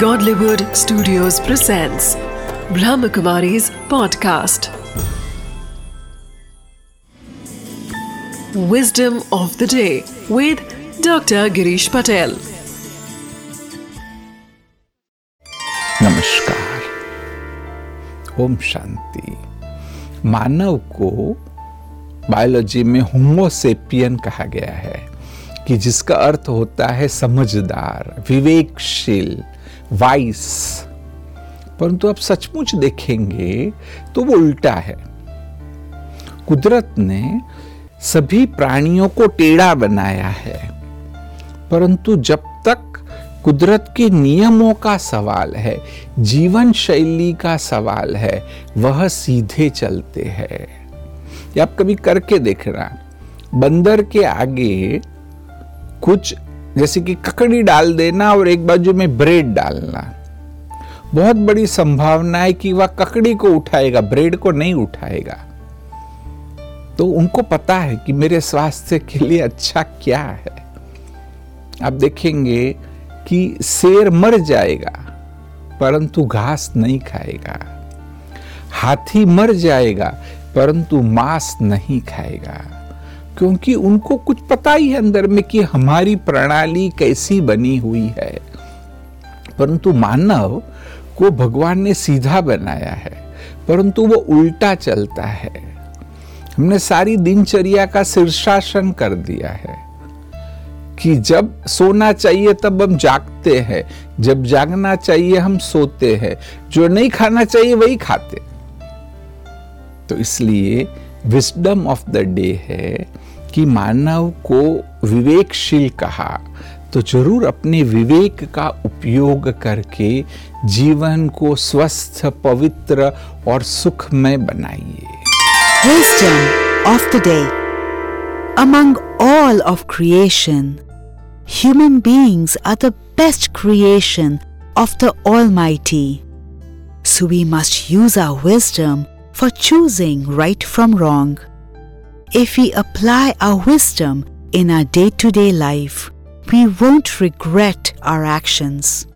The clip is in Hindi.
Godlywood Studios presents Brahmakumari's podcast. Wisdom of the day with Dr. Girish Patel. नमस्कार ओम शांति मानव को बायोलॉजी में होमोसेपियन कहा गया है कि जिसका अर्थ होता है समझदार विवेकशील वाइस परंतु आप सचमुच देखेंगे तो वो उल्टा है। कुदरत ने सभी प्राणियों को टेढ़ा बनाया है। परंतु जब तक कुदरत के नियमों का सवाल है, जीवन शैली का सवाल है, वह सीधे चलते हैं। आप कभी करके देखना बंदर के आगे कुछ जैसे कि ककड़ी डाल देना और एक बाजू में ब्रेड डालना। बहुत बड़ी संभावना है कि वह ककड़ी को उठाएगा, ब्रेड को नहीं उठाएगा। तो उनको पता है कि मेरे स्वास्थ्य के लिए अच्छा क्या है। आप देखेंगे कि शेर मर जाएगा, परंतु घास नहीं खाएगा। हाथी मर जाएगा, परंतु मांस नहीं खाएगा। क्योंकि उनको कुछ पता ही है अंदर में कि हमारी प्रणाली कैसी बनी हुई है। परंतु मानव को भगवान ने सीधा बनाया है, परंतु वो उल्टा चलता है। हमने सारी दिनचर्या का शीर्षासन कर दिया है कि जब सोना चाहिए तब हम जागते हैं, जब जागना चाहिए हम सोते हैं, जो नहीं खाना चाहिए वही खाते तो इसलिए विस्डम ऑफ़ द डे है कि मानव को विवेकशील कहा तो ज़रूर अपने विवेक का उपयोग करके जीवन को स्वस्थ पवित्र और सुखमय बनाइए. Among all of creation, human beings are the best creation of the Almighty. So we must use our wisdom for choosing right from wrong. If we apply our wisdom in our day to day life, we won't regret our actions.